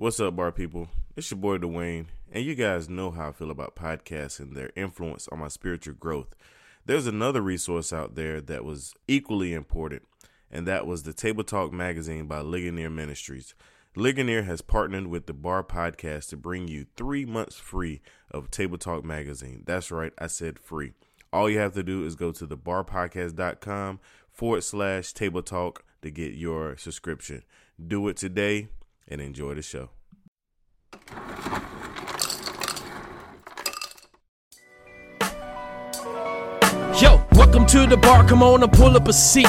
What's up, bar people? It's your boy Dwayne, and you guys know how I feel about podcasts and their influence on my spiritual growth. There's another resource out there that was equally important, and that was the Table Talk magazine by Ligonier Ministries. Ligonier has partnered with the Bar Podcast to bring you three months free of Table Talk magazine. That's right, I said free. All you have to do is go to thebarpodcast.com forward slash table talk to get your subscription. Do it today and enjoy the show. Yo, welcome to the bar. Come on and pull up a seat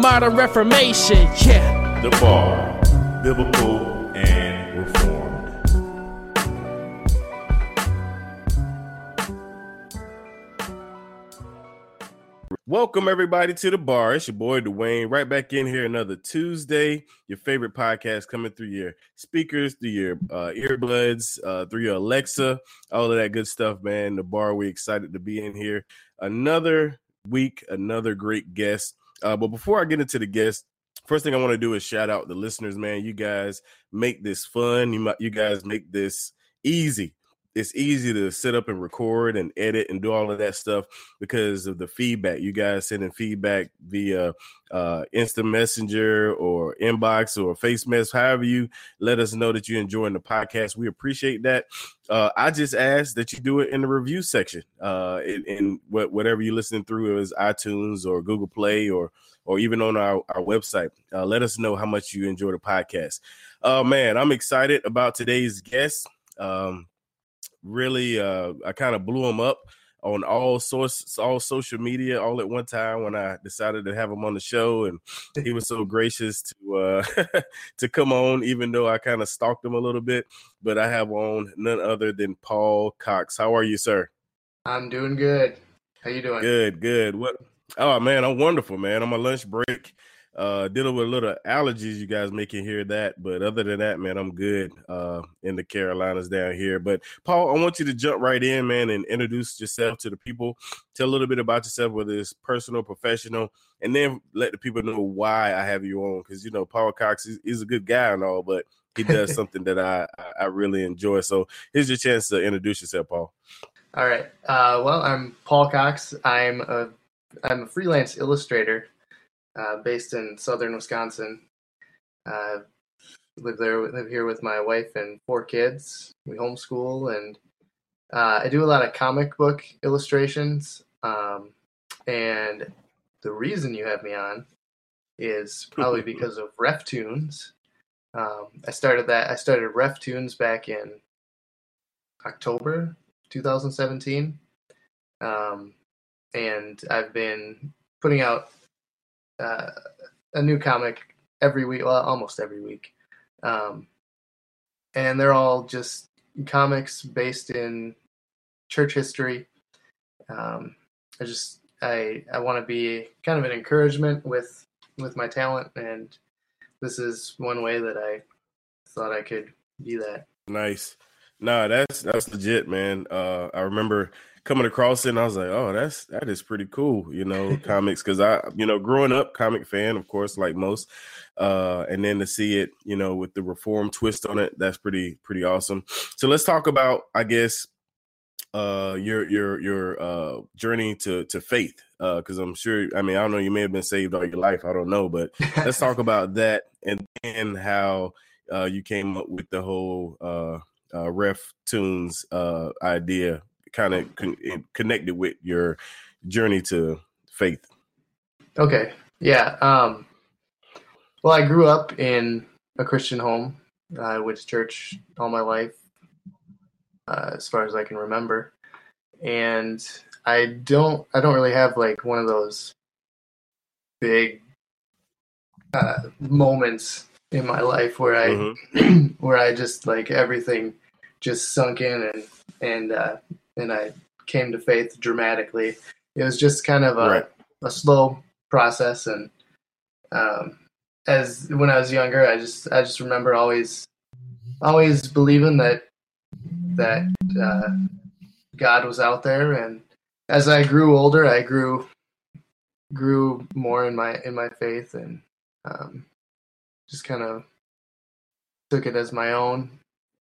modern reformation. Yeah. The Bar, Biblical and Reformed. Welcome everybody to the bar. It's your boy Dwayne, right back in here another Tuesday. Your favorite podcast coming through your speakers, through your uh, earbuds, uh, through your Alexa, all of that good stuff, man. The bar, we excited to be in here. Another week, another great guest. Uh, but before I get into the guest, first thing I want to do is shout out the listeners, man. You guys make this fun. You you guys make this easy. It's easy to sit up and record and edit and do all of that stuff because of the feedback. You guys sending feedback via uh, instant messenger or inbox or face mess, however you let us know that you're enjoying the podcast. We appreciate that. Uh, I just ask that you do it in the review section, uh, in, in what, whatever you're listening through, is iTunes or Google Play or or even on our, our website. Uh, let us know how much you enjoy the podcast. Uh, man, I'm excited about today's guest. Um, really, uh, I kind of blew him up on all sources, all social media, all at one time when I decided to have him on the show, and he was so gracious to uh, to come on, even though I kind of stalked him a little bit. But I have on none other than Paul Cox. How are you, sir? I'm doing good. How you doing? Good, good. What? Oh man, I'm wonderful, man. I'm on lunch break, uh, dealing with a little allergies. You guys may can hear that, but other than that, man, I'm good. Uh, in the Carolinas down here. But Paul, I want you to jump right in, man, and introduce yourself to the people. Tell a little bit about yourself, whether it's personal, professional, and then let the people know why I have you on. Because you know, Paul Cox is, is a good guy and all, but he does something that I I really enjoy. So here's your chance to introduce yourself, Paul. All right. Uh, well, I'm Paul Cox. I'm a I'm a freelance illustrator uh, based in southern Wisconsin. Uh, live there, live here with my wife and four kids. We homeschool, and uh, I do a lot of comic book illustrations. Um, and the reason you have me on is probably because of RefToons. Um, I started that. I started RefToons back in October 2017. Um, and I've been putting out uh, a new comic every week, well, almost every week. Um, and they're all just comics based in church history. Um, I just I I want to be kind of an encouragement with with my talent, and this is one way that I thought I could do that. Nice. No, that's that's legit, man. Uh, I remember coming across it and I was like, oh, that's that is pretty cool, you know, comics. Cause I, you know, growing up, comic fan, of course, like most. Uh, and then to see it, you know, with the reform twist on it, that's pretty, pretty awesome. So let's talk about, I guess, uh your your your uh journey to to faith uh because i'm sure i mean i don't know you may have been saved all your life i don't know but let's talk about that and then how uh you came up with the whole uh uh, Ref Tunes uh, idea kind of con- connected with your journey to faith? Okay. Yeah. Um, well, I grew up in a Christian home. I went to church all my life, uh, as far as I can remember, and I don't. I don't really have like one of those big uh, moments in my life where I mm-hmm. where I just like everything just sunk in and and uh, and I came to faith dramatically. It was just kind of a, right. a slow process and um, as when I was younger, I just I just remember always always believing that that uh, God was out there, and as I grew older, I grew grew more in my in my faith, and um, just kind of took it as my own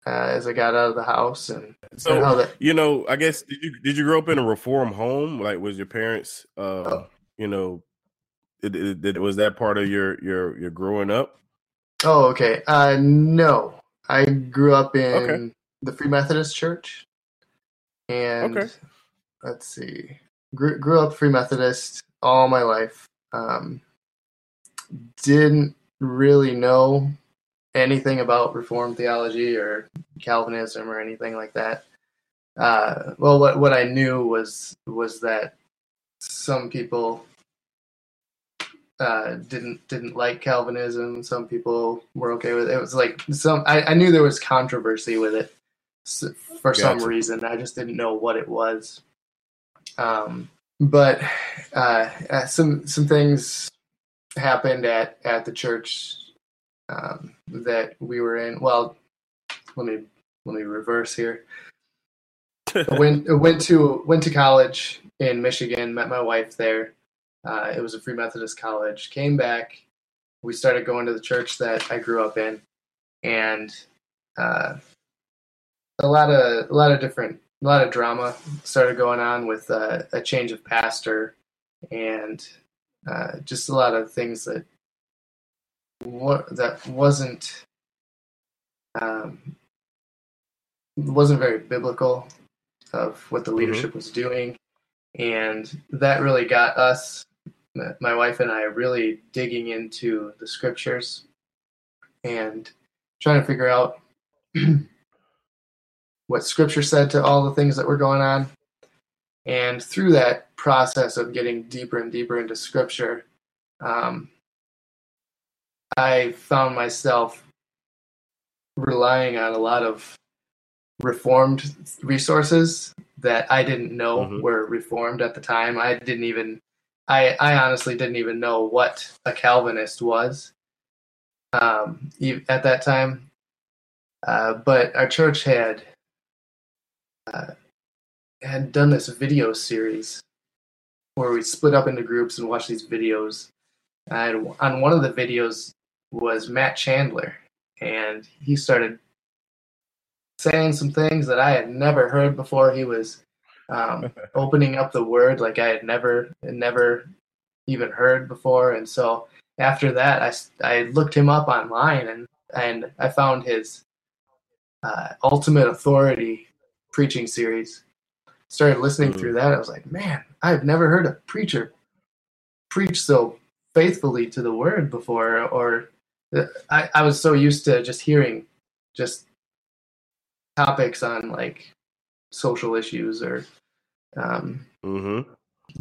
uh, as I got out of the house, and so that, you know, I guess did you did you grow up in a reform home? Like, was your parents, uh, oh. you know, it, it, it, was that part of your your your growing up? Oh, okay. Uh, no, I grew up in okay. the Free Methodist Church, and okay. let's see, grew, grew up Free Methodist all my life. Um, didn't really know anything about Reformed theology or Calvinism or anything like that. Uh, well, what what I knew was was that some people uh, didn't didn't like Calvinism. Some people were okay with it. It was like some. I, I knew there was controversy with it for gotcha. some reason. I just didn't know what it was. Um, but uh, uh, some some things happened at at the church um, that we were in. Well, let me let me reverse here. Went went to went to college in Michigan. Met my wife there uh, it was a Free Methodist college. Came back. We started going to the church that I grew up in, and uh, a lot of a lot of different a lot of drama started going on with uh, a change of pastor and uh, just a lot of things that what that wasn't um, wasn't very biblical of what the mm-hmm. leadership mm-hmm. was doing and that really got us my wife and I really digging into the scriptures and trying to figure out what scripture said to all the things that were going on. And through that process of getting deeper and deeper into scripture, um, I found myself relying on a lot of reformed resources that I didn't know mm-hmm. were reformed at the time. I didn't even I I honestly didn't even know what a Calvinist was um, at that time. Uh, but our church had uh, had done this video series where we split up into groups and watched these videos. And on one of the videos was Matt Chandler, and he started saying some things that I had never heard before. He was um, opening up the word like I had never never even heard before. And so after that, I, I looked him up online and and I found his uh, Ultimate Authority preaching series. Started listening mm-hmm. through that. I was like, man, I've never heard a preacher preach so faithfully to the word before. Or I, I was so used to just hearing just topics on like social issues or um, mm-hmm.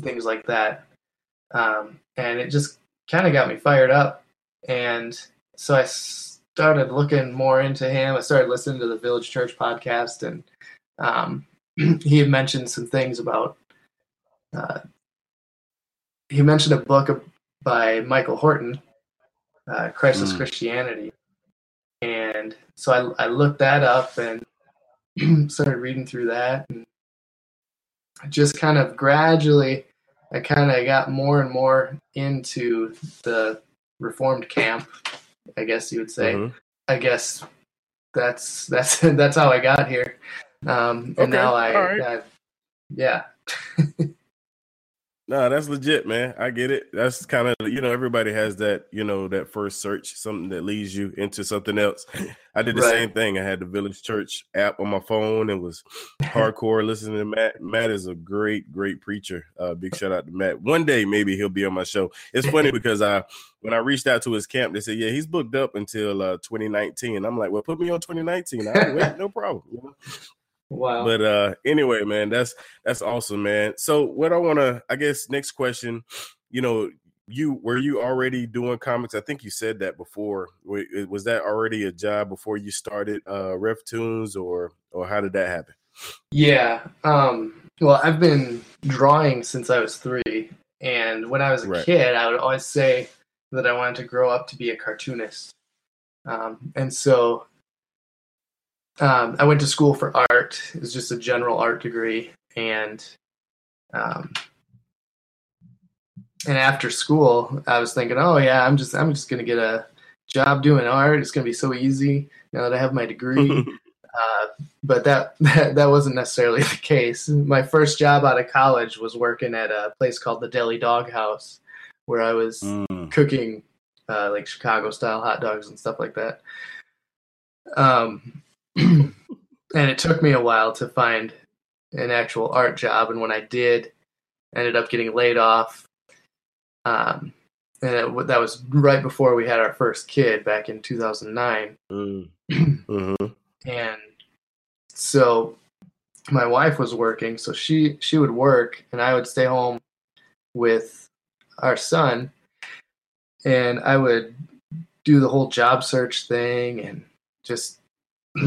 things like that. Um, and it just kind of got me fired up. And so I started looking more into him. I started listening to the Village Church podcast, and um, he had mentioned some things about. Uh, he mentioned a book by Michael Horton, uh, Christless mm. Christianity, and so I, I looked that up and started reading through that and just kind of gradually I kind of got more and more into the reformed camp, I guess you would say. Mm-hmm. I guess that's that's that's how I got here. Um, and okay. now I, right. I yeah. No, that's legit, man. I get it. That's kind of you know everybody has that you know that first search, something that leads you into something else. I did the right. same thing. I had the Village Church app on my phone and was hardcore listening to Matt. Matt is a great, great preacher. Uh, big shout out to Matt. One day maybe he'll be on my show. It's funny because I when I reached out to his camp, they said, "Yeah, he's booked up until uh, 2019." I'm like, "Well, put me on 2019. I wait, no problem." You know? Wow. But uh anyway, man, that's that's awesome, man. So what I want to I guess next question, you know, you were you already doing comics? I think you said that before. Was that already a job before you started uh Toons, or or how did that happen? Yeah. Um well, I've been drawing since I was 3 and when I was a right. kid, I would always say that I wanted to grow up to be a cartoonist. Um, and so um, I went to school for art. It was just a general art degree, and um, and after school, I was thinking, oh yeah, I'm just I'm just gonna get a job doing art. It's gonna be so easy now that I have my degree. uh, but that, that that wasn't necessarily the case. My first job out of college was working at a place called the Deli Dog House, where I was mm. cooking uh, like Chicago style hot dogs and stuff like that. Um, and it took me a while to find an actual art job. And when I did, I ended up getting laid off. Um, and it, that was right before we had our first kid back in 2009. Mm. Mm-hmm. and so my wife was working, so she she would work, and I would stay home with our son, and I would do the whole job search thing and just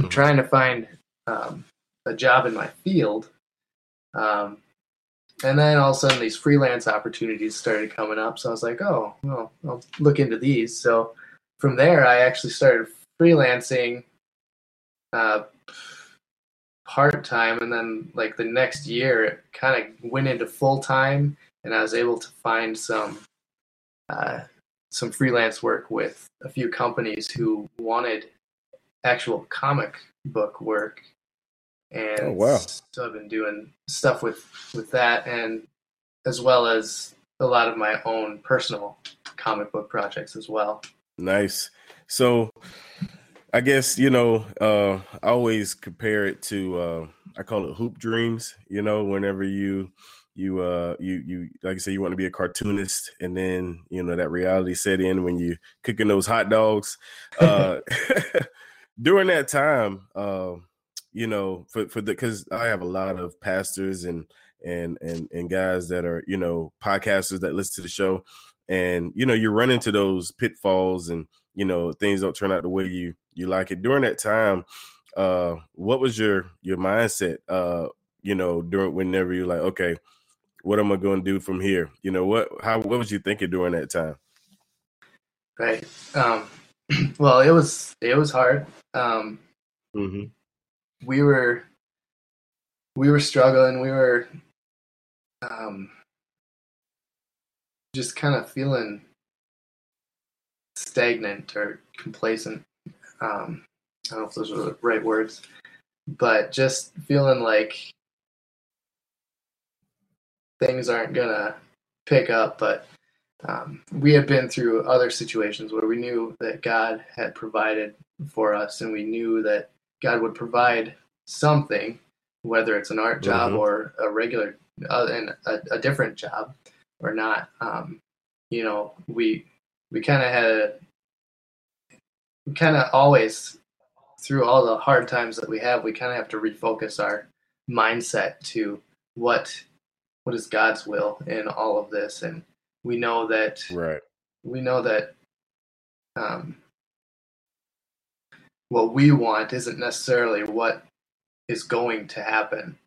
trying to find um, a job in my field. Um, and then all of a sudden, these freelance opportunities started coming up. So I was like, oh, well, I'll look into these. So from there, I actually started freelancing uh, part time. And then, like, the next year, it kind of went into full time. And I was able to find some. Uh, some freelance work with a few companies who wanted actual comic book work. And oh, wow. so I've been doing stuff with with that and as well as a lot of my own personal comic book projects as well. Nice. So I guess, you know, uh I always compare it to uh I call it hoop dreams, you know, whenever you you uh you you like I said you want to be a cartoonist and then you know that reality set in when you cooking those hot dogs. Uh during that time, uh, you know, for for the because I have a lot of pastors and and and and guys that are you know podcasters that listen to the show, and you know you run into those pitfalls and you know things don't turn out the way you you like it during that time. Uh, what was your your mindset? Uh, you know, during whenever you're like, okay, what am I going to do from here? You know, what how what was you thinking during that time? Right. Um, well, it was it was hard. Um, mm-hmm. We were we were struggling. We were um, just kind of feeling stagnant or complacent. Um, I don't know if those are the right words, but just feeling like things aren't gonna pick up. But um, we had been through other situations where we knew that God had provided for us, and we knew that God would provide something, whether it's an art job mm-hmm. or a regular uh, and a, a, different job or not. Um, you know, we we kind of had kind of always through all the hard times that we have, we kind of have to refocus our mindset to what what is God's will in all of this, and we know that right. We know that um, what we want isn't necessarily what is going to happen.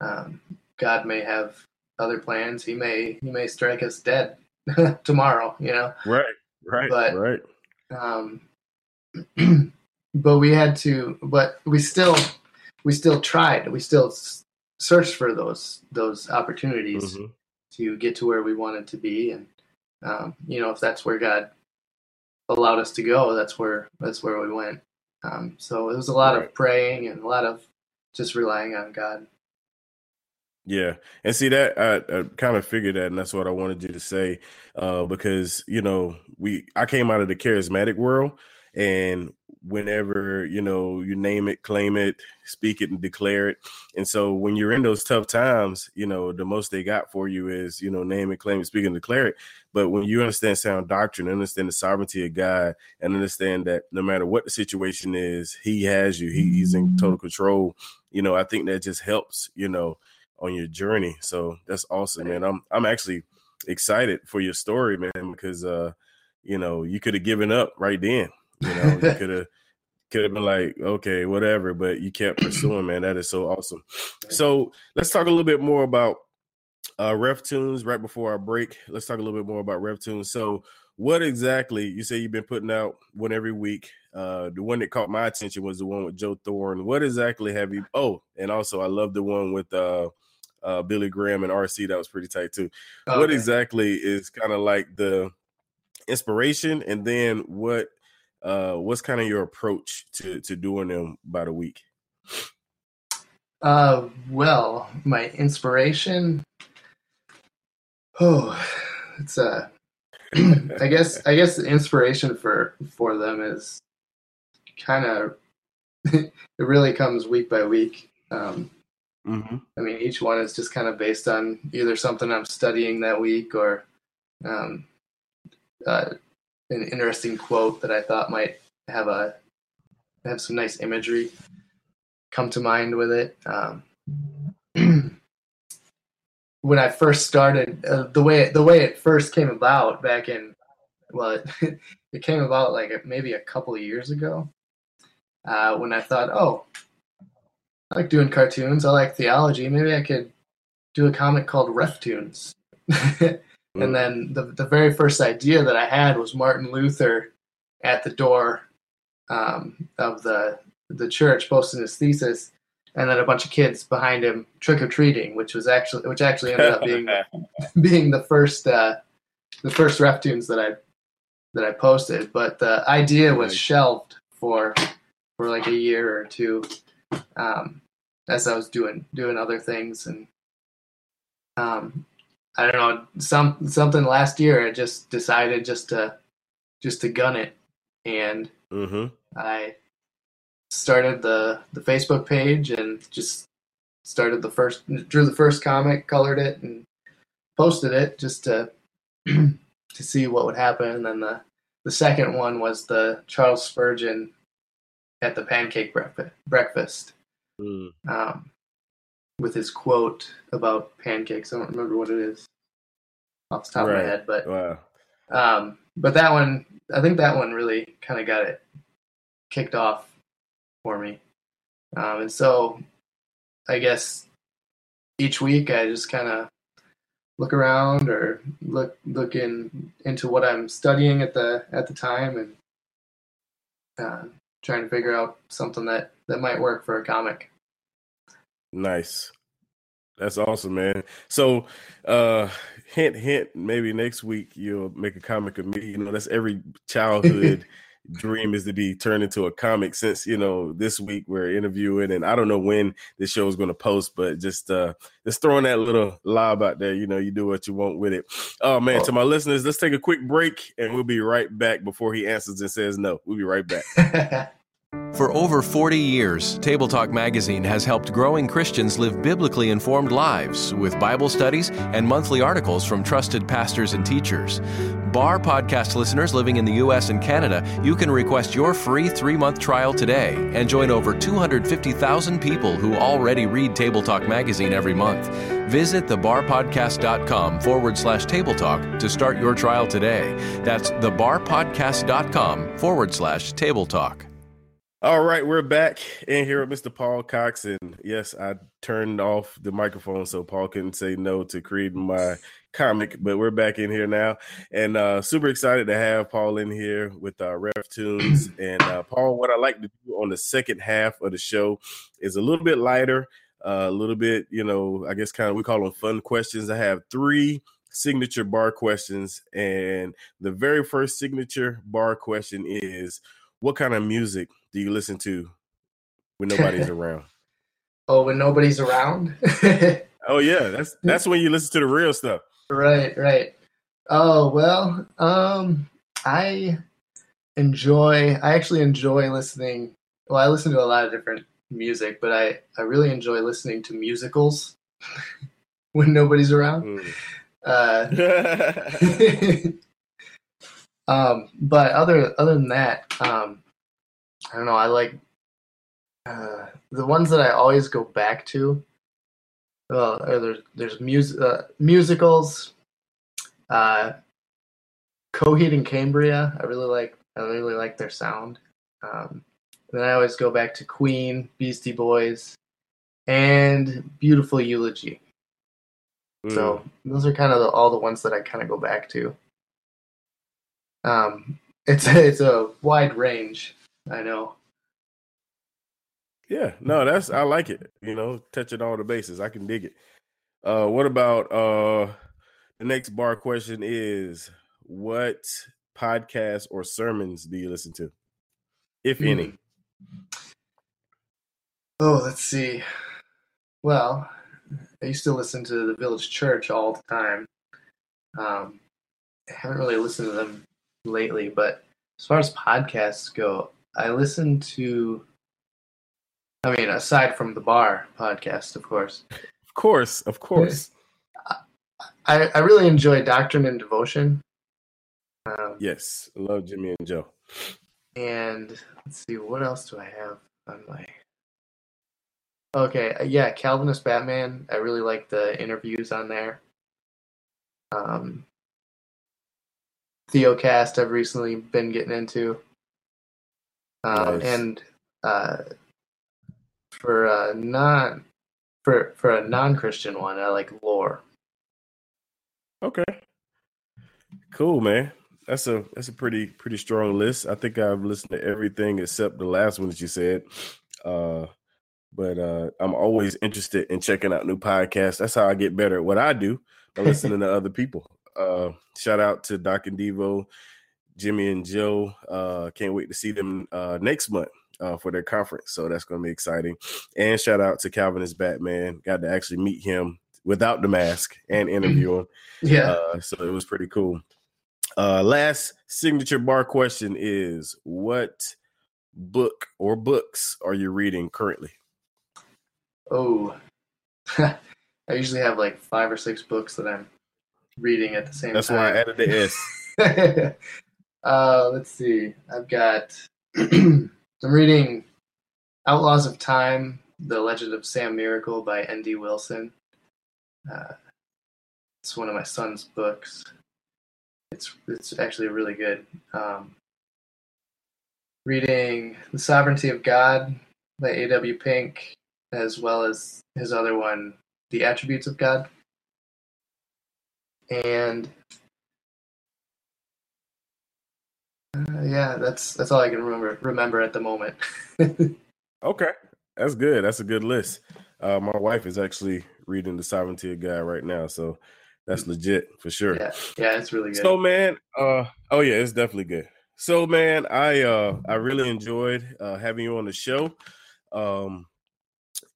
Um, God may have other plans. He may he may strike us dead tomorrow. You know. Right. Right. But, right. Um, but we had to. But we still we still tried. We still searched for those those opportunities mm-hmm. To get to where we wanted to be, and um, you know if that's where God allowed us to go, that's where that's where we went. Um, so it was a lot right. of praying and a lot of just relying on God. Yeah, and see that I, I kind of figured that, and that's what I wanted you to say, uh, because you know we I came out of the charismatic world, and whenever you know you name it claim it speak it and declare it. And so when you're in those tough times you know the most they got for you is you know name it claim it speak and declare it. But when you understand sound doctrine understand the sovereignty of god and understand that no matter what the situation is he has you he, he's in total control you know i think that just helps you know on your journey. So that's awesome man. I'm i'm actually excited for your story man because uh you know you could have given up right then you know, you could have could have been like, okay, whatever, but you kept pursuing, man. That is so awesome. So let's talk a little bit more about uh RefToons right before our break. Let's talk a little bit more about RefToons. So what exactly you say you've been putting out one every week? Uh the one that caught my attention was the one with Joe Thorn. What exactly have you oh, and also I love the one with uh uh Billy Graham and RC that was pretty tight too. Okay. What exactly is kind of like the inspiration and then what uh, what's kind of your approach to to doing them by the week? Uh, well, my inspiration. Oh, it's. Uh, I guess I guess the inspiration for for them is kind of it really comes week by week. Um, mm-hmm. I mean, each one is just kind of based on either something I'm studying that week or um, uh, an interesting quote that I thought might have a have some nice imagery come to mind with it. Um, when I first started, uh, the way the way it first came about back in well, it, it came about like maybe a couple of years ago uh, when I thought, oh, I like doing cartoons. I like theology. Maybe I could do a comic called RefToons. then the the very first idea that I had was Martin Luther at the door um, of the the church posting his thesis, and then a bunch of kids behind him trick or treating, which was actually which actually ended up being being the first uh, the first RefToons that I that I posted. But the idea was shelved for for like a year or two um, as I was doing doing other things and um, I don't know some something last year. I just decided just to just to gun it, and mm-hmm. I started the the Facebook page and just started the first drew the first comic, colored it, and posted it just to to see what would happen. And then the the second one was the Charles Spurgeon at the pancake breakfast. Mm. Um, with his quote about pancakes. I don't remember what it is off the top right. of my head, but wow. um, but that one, I think that one really kind of got it kicked off for me, um, and so I guess each week I just kind of look around or look look in into what I'm studying at the at the time and uh, trying to figure out something that that might work for a comic. Nice. That's awesome, man. So, uh, hint, hint, maybe next week you'll make a comic of me. You know, that's every childhood dream is to be turned into a comic since, you know, this week we're interviewing and I don't know when this show is going to post, but just, uh, just throwing that little lob out there, you know, you do what you want with it. Oh man, to my listeners, let's take a quick break and we'll be right back before he answers and says no. We'll be right back. For over 40 years, Table Talk Magazine has helped growing Christians live biblically informed lives with Bible studies and monthly articles from trusted pastors and teachers. Bar podcast listeners living in the U.S. and Canada, you can request your free three month trial today and join over 250,000 people who already read Table Talk Magazine every month. Visit thebarpodcast.com forward slash table talk to start your trial today. That's thebarpodcast.com forward slash table talk. All right, we're back in here with Mr. Paul Cox. And yes, I turned off the microphone so Paul couldn't say no to creating my comic, but we're back in here now. And uh super excited to have Paul in here with uh RefToons. And uh Paul, what I like to do on the second half of the show is a little bit lighter, uh, a little bit, you know, I guess kind of we call them fun questions. I have three signature bar questions, and the very first signature bar question is what kind of music do you listen to when nobody's around? Oh, when nobody's around? Oh yeah, that's that's when you listen to the real stuff. Right, right. Oh well, um, I enjoy. I actually enjoy listening. Well, I listen to a lot of different music, but I I really enjoy listening to musicals when nobody's around. Mm. Uh, um, but other other than that, um, I don't know. I like uh, the ones that I always go back to. Well, are there's there's mus- uh, musicals, uh, Coheed and Cambria. I really like. I really like their sound. Um, then I always go back to Queen, Beastie Boys, and Beautiful Eulogy. Mm. So those are kind of the, all the ones that I kind of go back to. Um, it's it's a wide range. I know. Yeah, no, that's I like it. You know, touching all the bases. I can dig it. Uh what about uh the next bar question is what podcasts or sermons do you listen to? If any. Oh, let's see. Well, I used to listen to the Village Church all the time. Um, I haven't really listened to them lately, but as far as podcasts go, I listen to. I mean, aside from the bar podcast, of course, Of course, of course. I, I really enjoy Doctrine and Devotion. Um, Yes. I love Jimmy and Joe. And let's see, what else do I have on my? Okay, uh, yeah, Calvinist Batman. I really like the interviews on there. Um, Theocast. I've recently been getting into, um, Nice. and uh, for a non for for a non Christian one, I like Lore. Okay. Cool, man. That's a that's a pretty pretty strong list. I think I've listened to everything except the last one that you said. Uh but uh I'm always interested in checking out new podcasts. That's how I get better at what I do by listening to other people. Uh shout out to Doc and Devo, Jimmy and Joe. Uh can't wait to see them uh next month uh for their conference. So that's gonna be exciting. And shout out to Calvinist Batman. Got to actually meet him without the mask and interview him. Yeah. Uh, so it was pretty cool. Uh, last signature bar question is what book or books are you reading currently? Oh, I usually have like five or six books that I'm reading at the same That's time. That's why I added the S. uh, let's see. I've got. I'm reading Outlaws of Time: The Legend of Sam Miracle by N.D. Wilson. Uh, it's one of my son's books. It's it's actually really good. Um, reading The Sovereignty of God by A.W. Pink, as well as his other one, The Attributes of God. And uh, yeah, that's that's all I can remember remember at the moment. Okay, that's good. That's a good list. Uh, my wife is actually reading the Sovereignty of God right now, so that's legit for sure. yeah, yeah, it's really good. So man, uh oh yeah, it's definitely good. So man, I uh I really enjoyed uh having you on the show. Um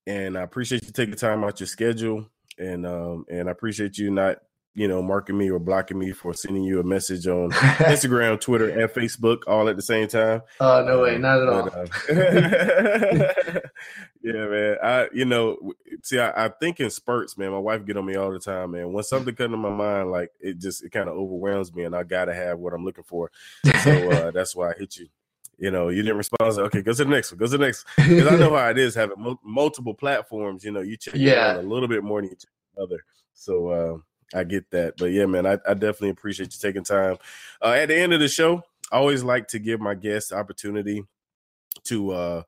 and I appreciate you taking time out your schedule and um and I appreciate you not, you know, marking me or blocking me for sending you a message on Instagram, Twitter, and Facebook all at the same time. oh no way, Um, not at all. but, uh, yeah, man. I you know see I, I think in spurts, man. My wife get on me all the time, man. When something comes to my mind, like it just it kind of overwhelms me, and I gotta have what I'm looking for. So uh, that's why I hit you. You know, you didn't respond. Okay, go to the next one. Go to the next. Because I know how it is having mul- multiple platforms. You know, you check Yeah. a little bit more than you check the other. So uh, I get that. But yeah, man, I, I definitely appreciate you taking time. Uh, at the end of the show, I always like to give my guests opportunity to uh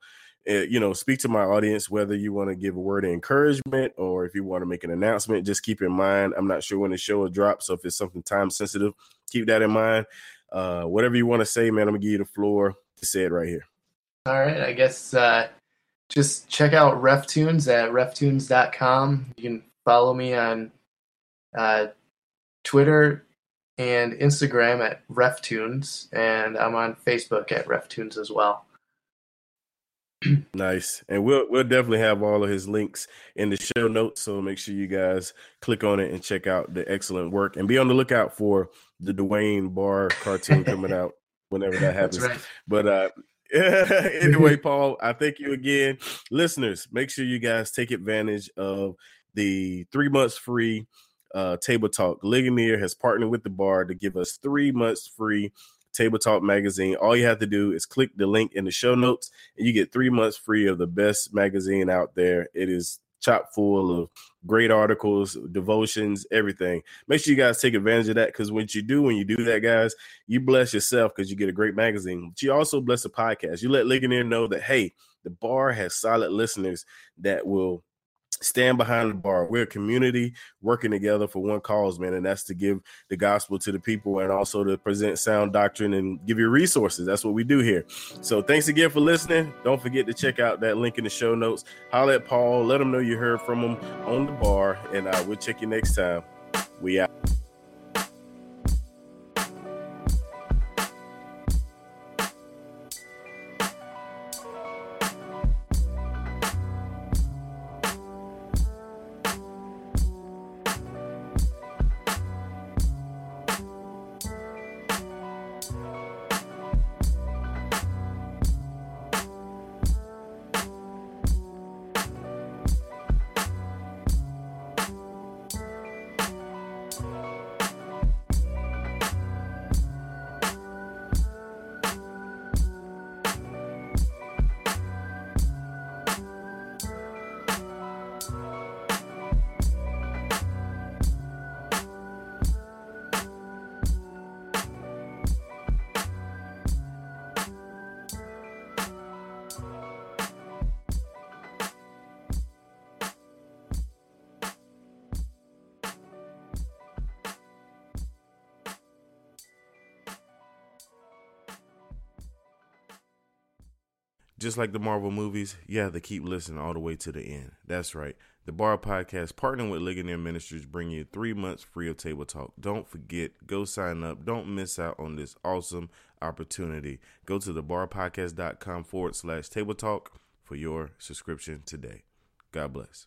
eh, you know speak to my audience whether you want to give a word of encouragement or if you want to make an announcement just keep in mind i'm not sure when the show will drop so if it's something time sensitive keep that in mind uh whatever you want to say man i'm gonna give you the floor to say it right here All right, I guess uh, just check out RefToons at reftoons.com. You can follow me on uh, Twitter and Instagram at RefToons, and I'm on Facebook at RefToons as well. nice, and we'll we'll definitely have all of his links in the show notes. So make sure you guys click on it and check out the excellent work, and be on the lookout for the Dwayne Barr cartoon coming out whenever that happens. Right. But uh, anyway, Paul, I thank you again. Listeners, make sure you guys take advantage of the three months free uh, Table Talk. Ligonier has partnered with the bar to give us three months free Table Talk magazine. All you have to do is click the link in the show notes, and you get three months free of the best magazine out there. It is chock full of great articles, devotions, everything. Make sure you guys take advantage of that because what you do when you do that, guys, you bless yourself because you get a great magazine. But you also bless the podcast. You let Ligonier know that hey, the bar has solid listeners that will stand behind the bar. We're a community working together for one cause, man, and that's to give the gospel to the people and also to present sound doctrine and give you resources. That's what we do here. So thanks again for listening. Don't forget to check out that link in the show notes. Holler at Paul. Let him know you heard from him on the bar, and uh, we'll check you next time. We out. Just like the Marvel movies, you have to keep listening all the way to the end. That's right. The Bar Podcast, partnering with Ligonier Ministries, bring you three months free of Table Talk. Don't forget, go sign up. Don't miss out on this awesome opportunity. Go to thebarpodcast.com forward slash Table Talk for your subscription today. God bless.